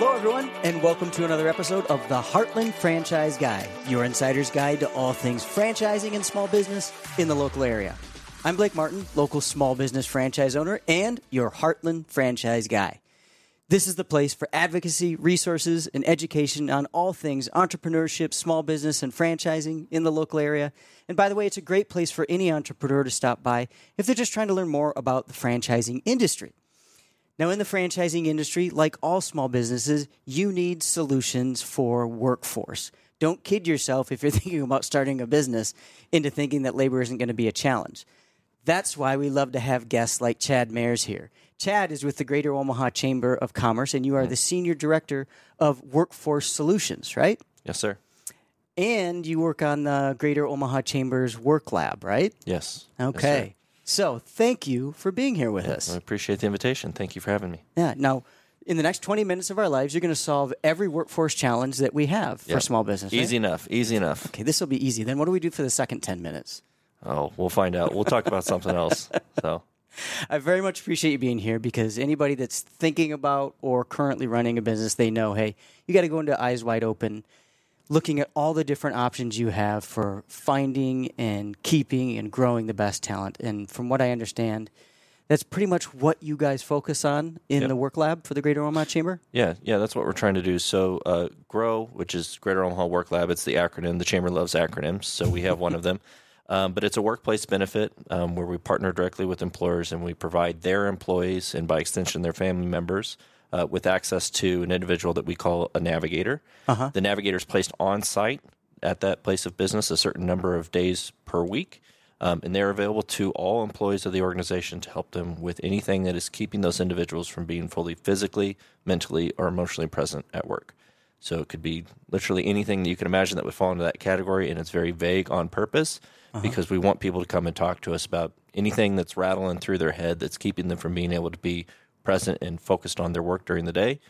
Hello, everyone, and welcome to another episode of the Heartland Franchise Guy, your insider's guide to all things franchising and small business in the local area. I'm Blake Martin, local small business franchise owner and your Heartland Franchise Guy. This is the place for advocacy, resources, and education on all things entrepreneurship, small business, and franchising in the local area. And by the way, it's a great place for any entrepreneur to stop by if they're just trying to learn more about the franchising industry. Now, in the franchising industry, like all small businesses, you need solutions for workforce. Don't kid yourself if you're thinking about starting a business into thinking that labor isn't going to be a challenge. That's why we love to have guests like Chad Mayers here. Chad is with the Greater Omaha Chamber of Commerce, and you are mm-hmm. the Senior Director of Workforce Solutions, right? Yes, sir. And you work on the Greater Omaha Chamber's Work Lab, right? Yes. Okay. So thank you for being here with us. I appreciate the invitation. Thank you for having me. Yeah. Now, in the next 20 minutes of our lives, you're going to solve every workforce challenge that we have for Yep. small business. right? Easy enough. Easy enough. Okay, this will be easy. Then what do we do for the second 10 minutes? Oh, we'll find out. We'll talk about something else. So, I very much appreciate you being here because anybody that's thinking about or currently running a business, they know, hey, you got to go into eyes wide open, looking at all the different options you have for finding and keeping and growing the best talent. And from what I understand, that's pretty much what you guys focus on in Yep. the work lab for the Greater Omaha Chamber. yeah, yeah, that's what we're trying to do. So, uh, GROW, which is Greater Omaha Work Lab, it's the acronym. The Chamber loves acronyms, so we have one of them. Um, but it's a workplace benefit um, where we partner directly with employers and we provide their employees and by extension their family members uh, with access to an individual that we call a navigator. The navigator is placed on site at that place of business a certain number of days per week. Um, and they're available to all employees of the organization to help them with anything that is keeping those individuals from being fully physically, mentally, or emotionally present at work. So it could be literally anything that you can imagine that would fall into that category, and it's very vague on purpose because we want people to come and talk to us about anything that's rattling through their head that's keeping them from being able to be present and focused on their work during the day.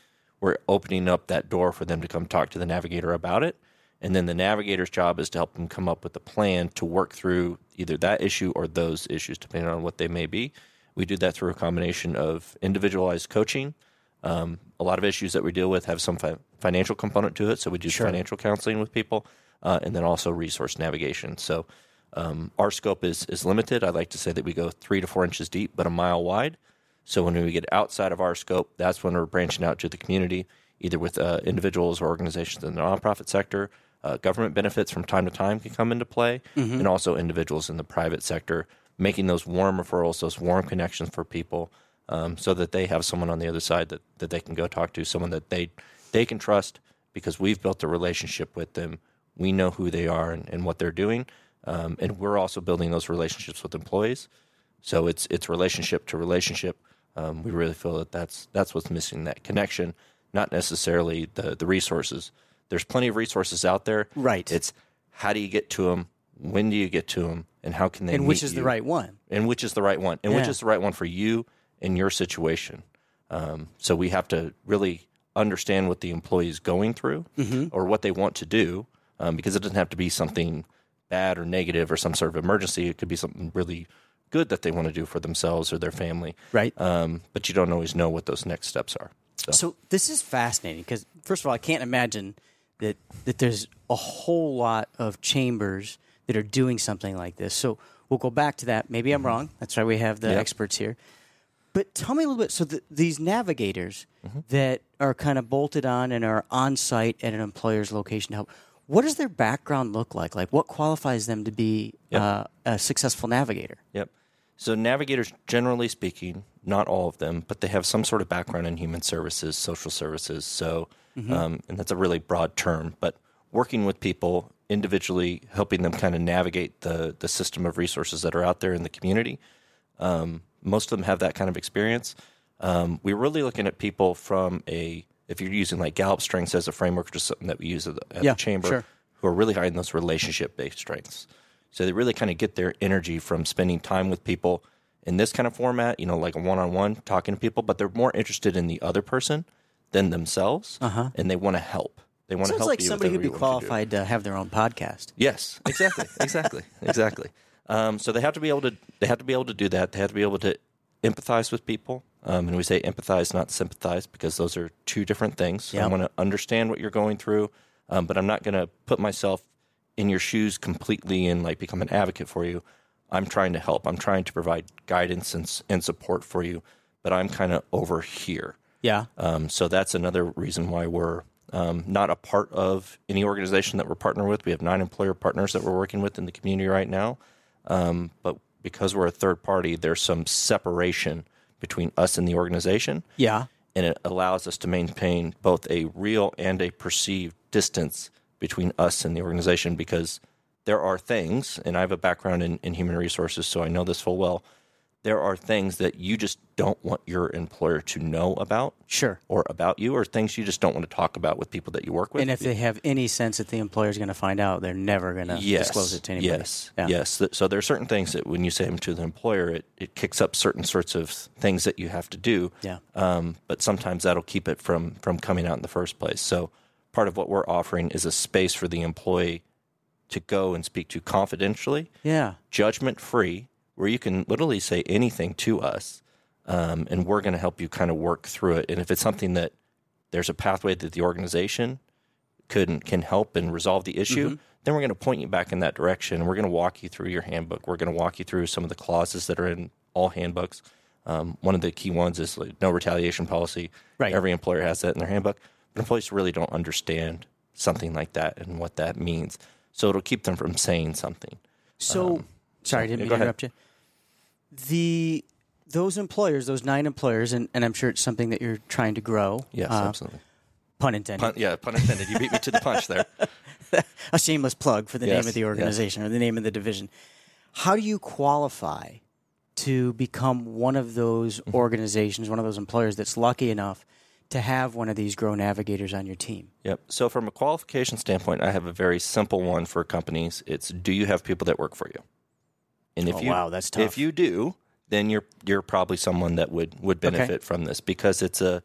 We're opening up that door for them to come talk to the navigator about it. And then the navigator's job is to help them come up with a plan to work through either that issue or those issues, depending on what they may be. We do that through a combination of individualized coaching. Um, a lot of issues that we deal with have some fi- financial component to it, so we do financial counseling with people, uh, and then also resource navigation. So um, our scope is is limited. I like to say that we go three to four inches deep, but a mile wide. So when we get outside of our scope, that's when we're branching out to the community, either with uh, individuals or organizations in the nonprofit sector. Uh, government benefits from time to time can come into play, and also individuals in the private sector, making those warm referrals, those warm connections for people, um, so that they have someone on the other side that, that they can go talk to, someone that they they can trust because we've built a relationship with them. We know who they are and, and what they're doing, um, and we're also building those relationships with employees. So it's it's relationship to relationship. Um, we really feel that that's that's what's missing that connection, not necessarily the the resources. There's plenty of resources out there. Right. It's how do you get to them? When do you get to them? And how can they? And which is the right one? and which is the right one, and which is the right one for you and your situation. Um, so we have to really understand what the employee is going through Mm-hmm. or what they want to do, um, because it doesn't have to be something bad or negative or some sort of emergency. It could be something really good that they want to do for themselves or their family. Right. Um, but you don't always know what those next steps are. So, So this is fascinating because first of all, I can't imagine that that there's a whole lot of chambers that are doing something like this. So we'll go back to that. Maybe I'm wrong. That's why we have the Yep. experts here. But tell me a little bit. So the, these navigators that are kind of bolted on and are on site at an employer's location to help. What does their background look like? Like, what qualifies them to be Yep. uh, a successful navigator? Yep. So navigators, generally speaking, not all of them, but they have some sort of background in human services, social services. So, um, and that's a really broad term, but working with people individually, helping them kind of navigate the the system of resources that are out there in the community. Um, most of them have that kind of experience. Um, we're really looking at people from a if you're using like Gallup strengths as a framework, is something that we use at the, at Yeah, the chamber, sure. who are really high in those relationship based strengths. So they really kind of get their energy from spending time with people in this kind of format, you know, like a one on one talking to people, but they're more interested in the other person than themselves. Uh-huh. And they want to help. They want to Sounds help like somebody who'd be qualified to have their own podcast. Yes, exactly, exactly, exactly. Um, so they have to be able to they have to be able to do that. They have to be able to empathize with people. Um, and we say empathize, not sympathize, because those are two different things. So I want to understand what you're going through, um, but I'm not going to put myself in your shoes completely and like become an advocate for you. I'm trying to help. I'm trying to provide guidance and, and support for you, but I'm kind of over here. Yeah. Um, so that's another reason why we're um, not a part of any organization that we're partnered with. We have nine employer partners that we're working with in the community right now. Um, but because we're a third party, there's some separation between us and the organization. Yeah. And it allows us to maintain both a real and a perceived distance between us and the organization because there are things, and I have a background in, in human resources, so I know this full well. There are things that you just don't want your employer to know about Sure. or about you or things you just don't want to talk about with people that you work with. And if they have any sense that the employer's going to find out, they're never going to yes, disclose it to anybody. Yes, Yeah. yes. So there are certain things that when you say them to the employer, it, it kicks up certain sorts of things that you have to do. Yeah. Um, but sometimes that'll keep it from from coming out in the first place. So part of what we're offering is a space for the employee to go and speak to confidentially, Yeah. judgment free, where you can literally say anything to us, um, and we're going to help you kind of work through it. And if it's something that there's a pathway that the organization can can help and resolve the issue, then we're going to point you back in that direction. We're going to walk you through your handbook. We're going to walk you through some of the clauses that are in all handbooks. Um, one of the key ones is like no retaliation policy. Right. Every employer has that in their handbook, employees really don't understand something like that and what that means. So it'll keep them from saying something. So, sorry, I didn't yeah, mean to interrupt you. The those employers, those nine employers, and, and I'm sure it's something that you're trying to grow. Yes, uh, absolutely. Pun intended. Pun, yeah, pun intended. You beat me to the punch there. a shameless plug for the name of the yes. organization or the name of the division. How do you qualify to become one of those Mm-hmm. organizations, one of those employers that's lucky enough to have one of these grow navigators on your team? Yep. So from a qualification standpoint, I have a very simple one for companies. It's do you have people that work for you? And if Oh, you wow, that's tough. If you do, then you're you're probably someone that would would benefit from this because it's a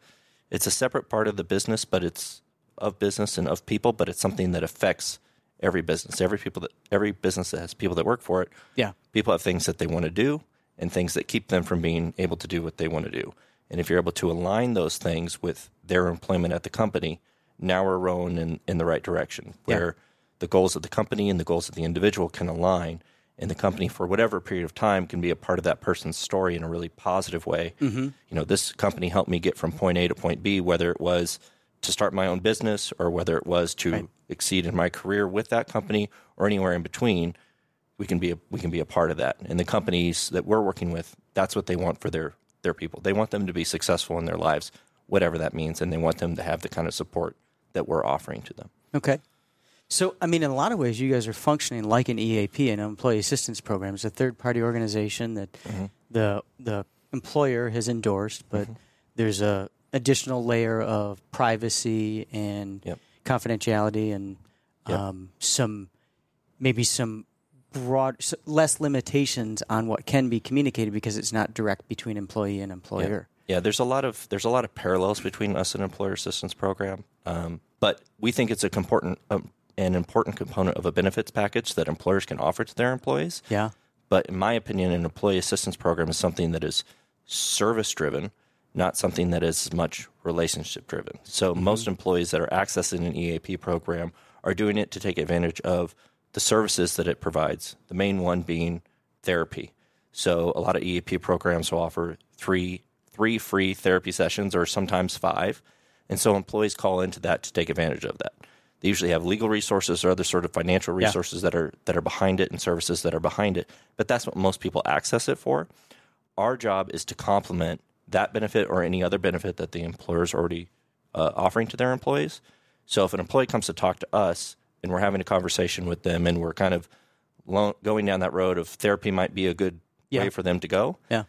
it's a separate part of the business, but it's of business and of people, but it's something that affects every business. Every people that every business that has people that work for it. Yeah. People have things that they want to do and things that keep them from being able to do what they want to do. And if you're able to align those things with their employment at the company, now we're rowing in, in the right direction Yeah. where the goals of the company and the goals of the individual can align. And the company, for whatever period of time, can be a part of that person's story in a really positive way. Mm-hmm. You know, this company helped me get from point A to point B, whether it was to start my own business or whether it was to Right. exceed in my career with that company or anywhere in between we can be a, we can be a part of that. And the companies that we're working with, that's what they want for their their people. They want them to be successful in their lives, whatever that means, and they want them to have the kind of support that we're offering to them. Okay. So, I mean, in a lot of ways, you guys are functioning like an EAP, an employee assistance program. It's a third party organization that Mm-hmm. the the employer has endorsed, but there's a additional layer of privacy and Yep. confidentiality and Yep. um, some maybe some broad less limitations on what can be communicated because it's not direct between employee and employer. Yeah, there's a lot of there's a lot of parallels between us and employer assistance program, um, but we think it's a important um, an important component of a benefits package that employers can offer to their employees. Yeah. But in my opinion, an employee assistance program is something that is service driven, not something that is much relationship driven. So most employees that are accessing an EAP program are doing it to take advantage of the services that it provides. The main one being therapy. So a lot of EAP programs will offer three three free therapy sessions or sometimes five. And so employees call into that to take advantage of that. They usually have legal resources or other sort of financial Yeah. resources that are that are behind it and services that are behind it. But that's what most people access it for. Our job is to complement that benefit or any other benefit that the employer is already uh, offering to their employees. So if an employee comes to talk to us and we're having a conversation with them and we're kind of lo- going down that road of therapy might be a good Yeah. way for them to go, Yeah.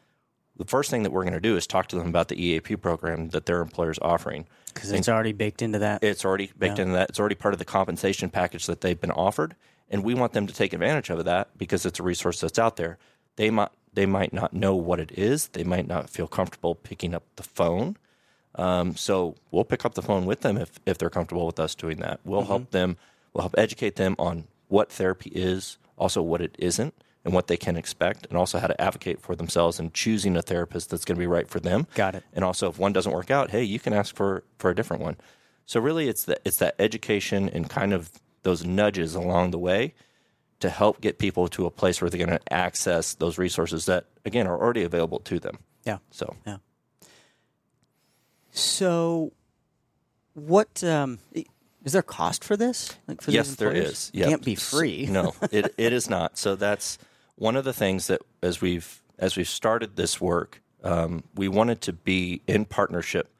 the first thing that we're going to do is talk to them about the EAP program that their employer is offering. Because it's already baked into that. It's already baked into that. It's already part of the compensation package that they've been offered, and we want them to take advantage of that because it's a resource that's out there. They might they might not know what it is. They might not feel comfortable picking up the phone. Um, so we'll pick up the phone with them if if they're comfortable with us doing that. We'll help them. We'll help educate them on what therapy is, also what it isn't, and what they can expect, and also how to advocate for themselves and choosing a therapist that's going to be right for them. Got it. And also, if one doesn't work out, hey, you can ask for for a different one. So really, it's that it's that education and kind of those nudges along the way to help get people to a place where they're going to access those resources that again are already available to them. Yeah. So Yeah. So, what um, is there cost for this? Like for yes, there is. Yep. Can't be free. no, it it is not. So that's one of the things that as we've as we've started this work, um, we wanted to be in partnership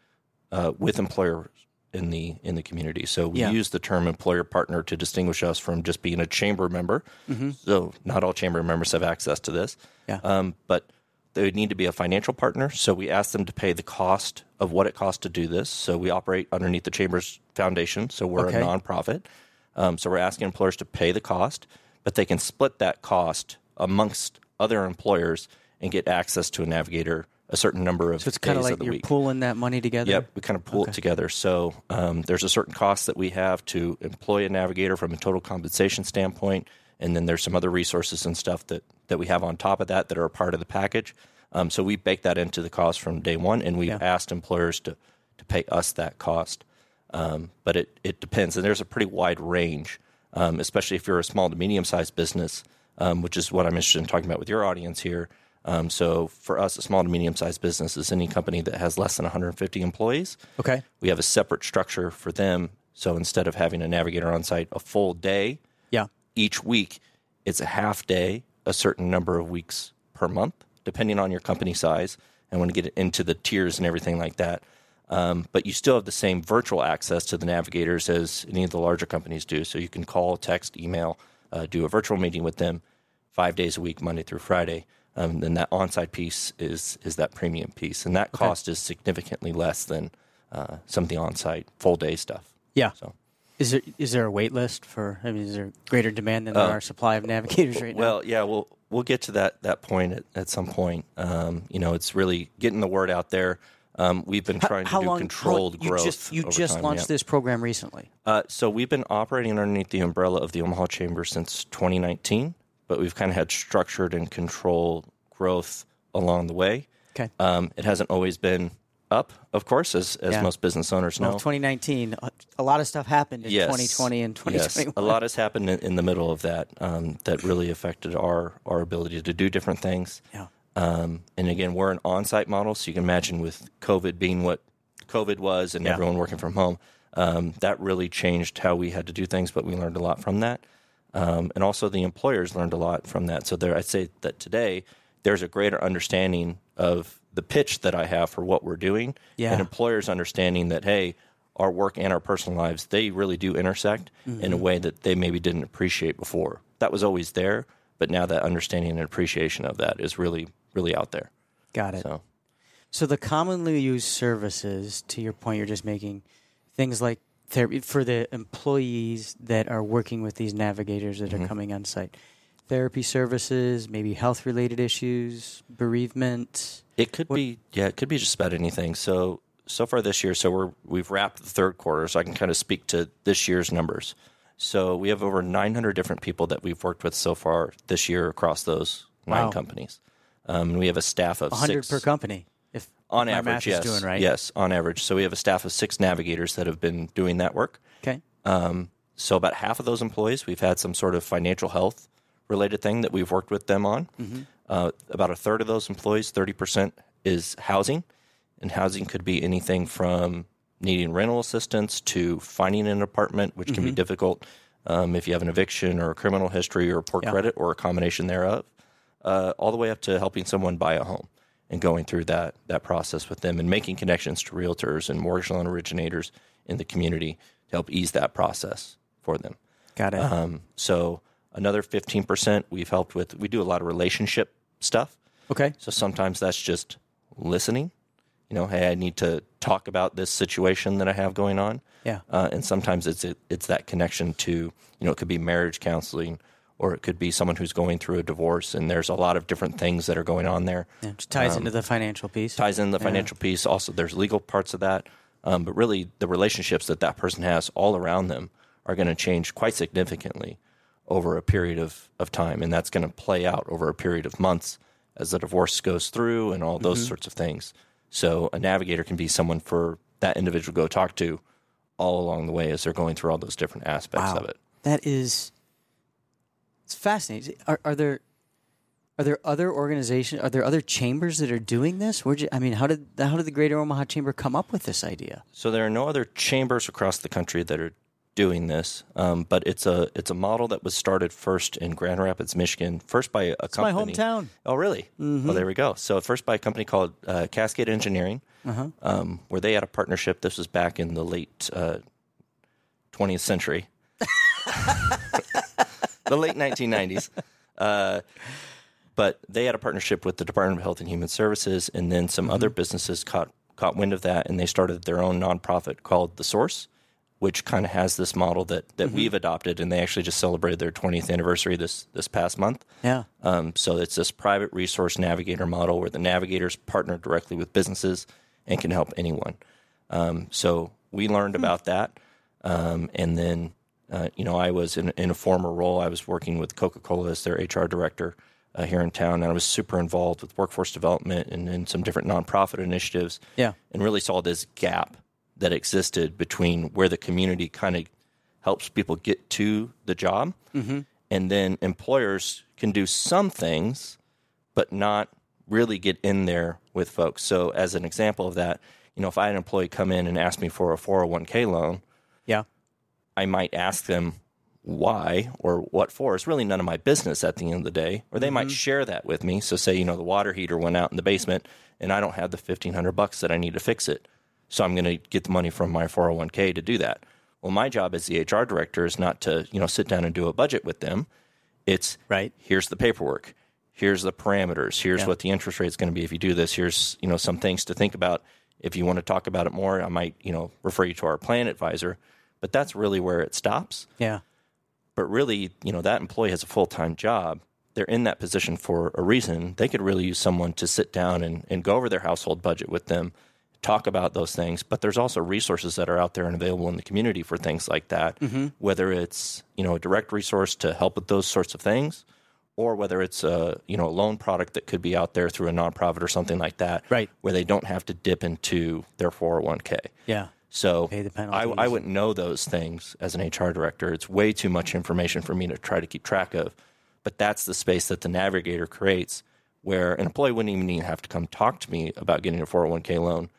uh, with employers in the in the community. So we Yeah. use the term employer partner to distinguish us from just being a chamber member. So not all chamber members have access to this. Yeah. Um, but they would need to be a financial partner. So we ask them to pay the cost of what it costs to do this. So we operate underneath the chamber's foundation. So we're Okay. a nonprofit. Um, so we're asking employers to pay the cost, but they can split that cost amongst other employers and get access to a navigator a certain number of So it's kind of like you're week. pooling that money together. Yep, we kind of pull it together. So um, there's a certain cost that we have to employ a navigator from a total compensation standpoint, and then there's some other resources and stuff that that we have on top of that that are a part of the package. Um, so we bake that into the cost from day one, and we've Yeah. asked employers to to pay us that cost. Um, but it it depends, and there's a pretty wide range, um, especially if you're a small to medium sized business, um, which is what I'm interested in talking about with your audience here. Um, so for us, a small to medium sized business is any company that has less than 150 employees. Okay. We have a separate structure for them. So instead of having a navigator on site a full day. Each week, it's a half day, a certain number of weeks per month, depending on your company size. And when you get into the tiers and everything like that. Um, but you still have the same virtual access to the navigators as any of the larger companies do. So you can call, text, email, uh, do a virtual meeting with them five days a week, Monday through Friday. Um, then that on-site piece is is that premium piece, and that cost is significantly less than uh, some of the on-site full day stuff. Yeah. So. Is there is there a wait list for? I mean, is there greater demand than there are supply of navigators right now? Uh, Well, yeah, we'll we'll get to that that point at, at some point. Um, you know, it's really getting the word out there. Um, we've been trying how to do long? controlled how, you growth. just you just time, launched yeah. this program recently. Uh, so we've been operating underneath the umbrella of the Omaha Chamber since 2019, but we've kind of had structured and controlled growth along the way. Okay. Um, it hasn't always been up, of course, as as Yeah. most business owners know. Well, 2019, a- lot of stuff happened in Yes. 2020 and 2021. Yes, a lot has happened in, in the middle of that um, that really affected our our ability to do different things. Yeah. Um, and again, we're an on-site model, so you can imagine with COVID being what COVID was and Yeah. everyone working from home, um, that really changed how we had to do things. But we learned a lot from that, um, and also the employers learned a lot from that. So there, I'd say that today there's a greater understanding of the pitch that I have for what we're doing, Yeah. and employers understanding that hey, our work and our personal lives they really do intersect in Mm-hmm. a way that they maybe didn't appreciate before. That was always there, but now that understanding and appreciation of that is really really out there. Got it. So So the commonly used services, to your point, you're just making things like therapy for the employees that are working with these navigators that Mm-hmm. are coming on site. Therapy services, maybe health related issues, bereavement. it could be yeah, it could be just about anything. So so far this year, so we're we've wrapped the third quarter, so I can kind of speak to this year's numbers. So we have over 900 different people that we've worked with so far this year across those nine Wow. companies. Um, and we have a staff of 100 six per company. If on average. yes, right. yes, on average. So we have a staff of six navigators that have been doing that work. Okay. Um, so about half of those employees, we've had some sort of financial health related thing that we've worked with them on. Mm-hmm. Uh, about a third of those employees, thirty percent, is housing, and housing could be anything from needing rental assistance to finding an apartment, which can be difficult um, if you have an eviction or a criminal history or poor Yeah. credit or a combination thereof, uh, all the way up to helping someone buy a home and going through that that process with them and making connections to realtors and mortgage loan originators in the community to help ease that process for them. Got it. Um, so another 15% we've helped with, we do a lot of relationship stuff. okay. So sometimes that's just listening. You know, hey, I need to talk about this situation that I have going on. Yeah. Uh, and sometimes it's it's that connection to, you know, it could be marriage counseling or it could be someone who's going through a divorce and there's a lot of different things that are going on there. Yeah, it ties into the financial piece. um, Ties in the financial piece. Also, there's legal parts of that. Um, but really, the relationships that that person has all around them are going to change quite significantly over a period of, of time. And that's going to play out over a period of months as the divorce goes through and all those mm-hmm. sorts of things. So a navigator can be someone for that individual to go talk to all along the way as they're going through all those different aspects Wow. of it. That is, it's fascinating. Are, are there are there other organizations? Are there other chambers that are doing this? Where'd you, I mean, how did how did the Greater Omaha Chamber come up with this idea? So there are no other chambers across the country that are doing this, um, but it's a it's a model that was started first in Grand Rapids, Michigan, first by a It's my hometown. Oh, really? Well, there we go. So first by a company called uh, Cascade Engineering, um, where they had a partnership. This was back in the late uh, 20th century, the late 1990s. Uh, but they had a partnership with the Department of Health and Human Services, and then some other businesses caught caught wind of that, and they started their own nonprofit called The Source, which kind of has this model that that we've adopted, and they actually just celebrated their 20th anniversary this this past month. Yeah. Um, so it's this private resource navigator model where the navigators partner directly with businesses and can help anyone. Um, so we learned about that, um, and then uh, you know I was in, in a former role. I was working with Coca Cola as their HR director uh, here in town, and I was super involved with workforce development and, and some different nonprofit initiatives. Yeah. and really saw this gap that existed between where the community kind of helps people get to the job, mm-hmm. and then employers can do some things, but not really get in there with folks. So, as an example of that, you know, if I had an employee come in and ask me for a 401k loan, Yeah. I might ask them why or what for. It's really none of my business at the end of the day. Or they might mm-hmm. share that with me. So say, you know, the water heater went out in the basement and I don't have the fifteen hundred bucks that I need to fix it. So I'm gonna get the money from my four oh one K to do that. Well, my job as the HR director is not to, you know, sit down and do a budget with them. It's Right. here's the paperwork. Here's the parameters. Here's Yeah. what the interest rate is going to be if you do this. Here's, you know, some things to think about. If you want to talk about it more, I might, you know, refer you to our plan advisor. But that's really where it stops. Yeah. But really, you know, that employee has a full time job. They're in that position for a reason. They could really use someone to sit down and, and go over their household budget with them, talk about those things. But there's also resources that are out there and available in the community for things like that. Whether it's, you know, a direct resource to help with those sorts of things, or whether it's a, you know, a loan product that could be out there through a nonprofit or something like that. Right. Where they don't have to dip into their 401k. Yeah. So I. I wouldn't know those things as an HR director. It's way too much information for me to try to keep track of. But that's the space that the navigator creates where an employee wouldn't even have to come talk to me about getting a 401k loan.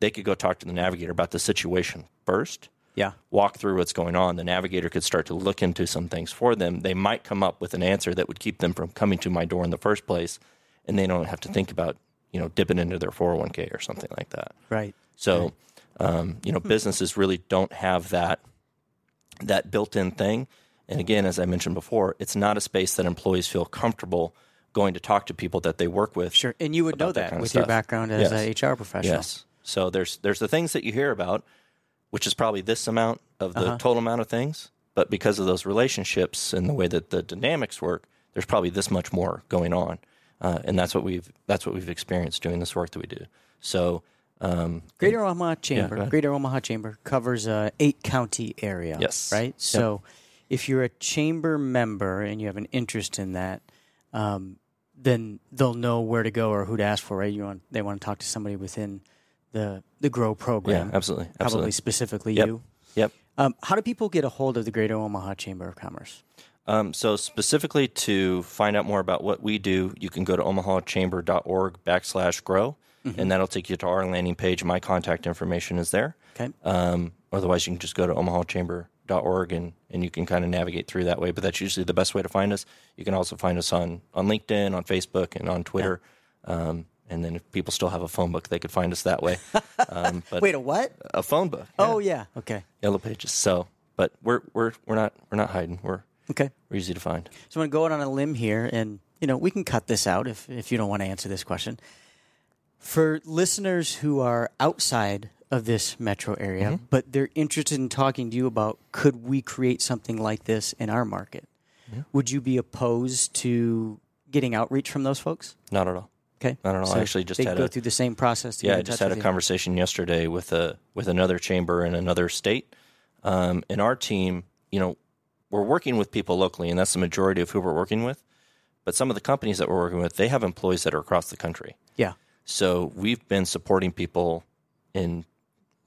They could go talk to the navigator about the situation first, Yeah. walk through what's going on. The navigator could start to look into some things for them. They might come up with an answer that would keep them from coming to my door in the first place, and they don't have to think about, you know, dipping into their 401k or something like that. Right. So, um, you know, businesses really don't have that that built-in thing. And again, as I mentioned before, it's not a space that employees feel comfortable going to talk to people that they work with. Sure. And you would know that that, with your background as Yes. a HR professional. Yes. So there's there's the things that you hear about, which is probably this amount of the total amount of things. But because of those relationships and the way that the dynamics work, there's probably this much more going on, uh, and that's what we've that's what we've experienced doing this work that we do. So um, Greater Omaha Chamber, ahead. Greater Omaha Chamber covers a eight county area. Yes. Right. So, if you're a chamber member and you have an interest in that, um, then they'll know where to go or who to ask for. Right. You want they want to talk to somebody within the the Grow program. yeah, absolutely, Probably absolutely. specifically Yep. you. Yep. Um, how do people get a hold of the Greater Omaha Chamber of Commerce? Um, so specifically to find out more about what we do, you can go to omahachamber.org backslash grow, and that'll take you to our landing page. My contact information is there. Okay. Um, otherwise, you can just go to omahachamber.org and, and you can kind of navigate through that way. But that's usually the best way to find us. You can also find us on, on LinkedIn, on Facebook, and on Twitter. Um, and then if people still have a phone book, they could find us that way. Um, but Wait, a what? a phone book. Oh yeah. Okay. Yellow pages. So, but we're we're we're not we're not hiding. We're Okay. we're easy to find. So I'm going to go out on a limb here, and you know we can cut this out if if you don't want to answer this question. For listeners who are outside of this metro area, Mm-hmm. but they're interested in talking to you about could we create something like this in our market, would you be opposed to getting outreach from those folks? Not at all. Okay, I don't know. I actually just they had go a- through the same process. To Yeah, I just had a you. conversation yesterday with a with another chamber in another state. Um, and our team, you know, we're working with people locally, and that's the majority of who we're working with. But some of the companies that we're working with, they have employees that are across the country. Yeah. So we've been supporting people in,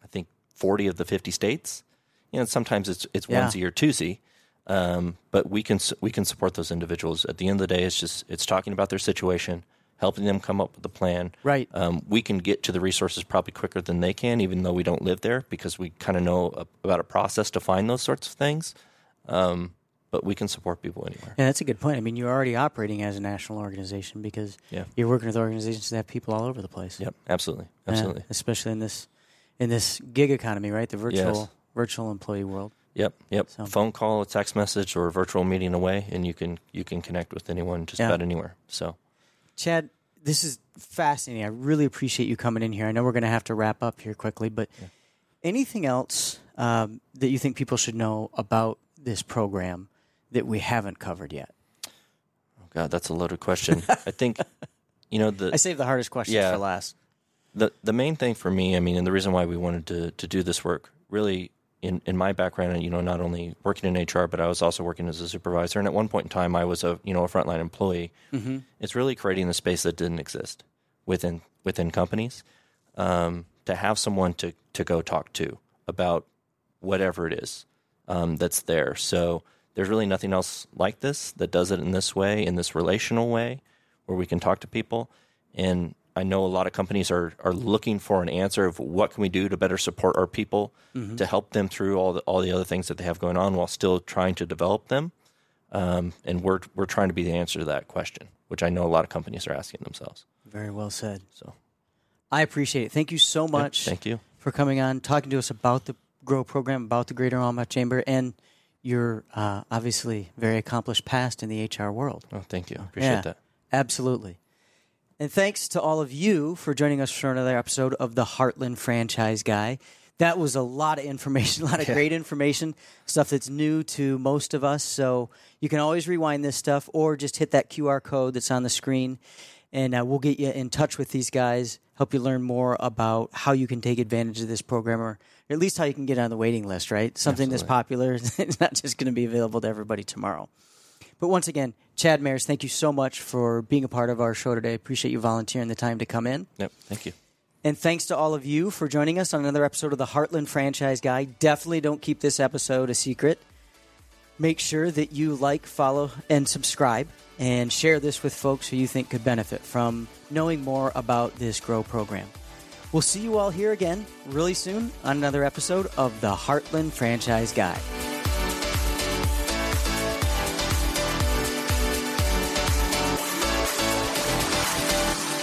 I think, 40 of the 50 states. You know, sometimes it's it's Yeah. onesie or twosie, um, but we can we can support those individuals. At the end of the day, it's just it's talking about their situation, helping them come up with a plan. Right. Um, we can get to the resources probably quicker than they can, even though we don't live there, because we kind of know a, about a process to find those sorts of things. Um, but we can support people anywhere. Yeah, that's a good point. I mean, you're already operating as a national organization because Yeah. you're working with organizations that have people all over the place. Yep, absolutely, absolutely. especially in this in this gig economy, right? The virtual Yes. virtual employee world. Yep, yep. So- Phone call, a text message, or a virtual meeting away, and you can you can connect with anyone just Yeah. about anywhere. So Chad, this is fascinating. I really appreciate you coming in here. I know we're going to have to wrap up here quickly, but anything else um, that you think people should know about this program that we haven't covered yet? oh God, that's a loaded question. I think you know the I saved the hardest questions Yeah. for last. the the main thing for me, I mean, and the reason why we wanted to to do this work, really, in in my background, you know, not only working in HR, but I was also working as a supervisor, and at one point in time, I was a you know a frontline employee. Mm-hmm. It's really creating the space that didn't exist within within companies um, to have someone to to go talk to about whatever it is um, that's there. So there's really nothing else like this that does it in this way, in this relational way, where we can talk to people. And I know a lot of companies are are looking for an answer of what can we do to better support our people to help them through all the all the other things that they have going on while still trying to develop them. Um, and we're we're trying to be the answer to that question, which I know a lot of companies are asking themselves. Very well said. So I appreciate it. Thank you so much. thank you. for coming on, talking to us about the Grow program, about the Greater Omaha Chamber, and your uh, obviously very accomplished past in the HR world. Oh, thank you. Appreciate Yeah, that. Absolutely. And thanks to all of you for joining us for another episode of the Heartland Franchise Guy. That was a lot of information, a lot of great information, stuff that's new to most of us. So you can always rewind this stuff or just hit that QR code that's on the screen, and uh, we'll get you in touch with these guys, help you learn more about how you can take advantage of this program, or at least how you can get on the waiting list, right? Something that's popular, it's not just going to be available to everybody tomorrow. But once again, Chad Mares, thank you so much for being a part of our show today. Appreciate you volunteering the time to come in. Yep. Thank you. And thanks to all of you for joining us on another episode of the Heartland Franchise Guy. Definitely don't keep this episode a secret. Make sure that you like, follow, and subscribe, and share this with folks who you think could benefit from knowing more about this Grow program. We'll see you all here again really soon on another episode of the Heartland Franchise Guy.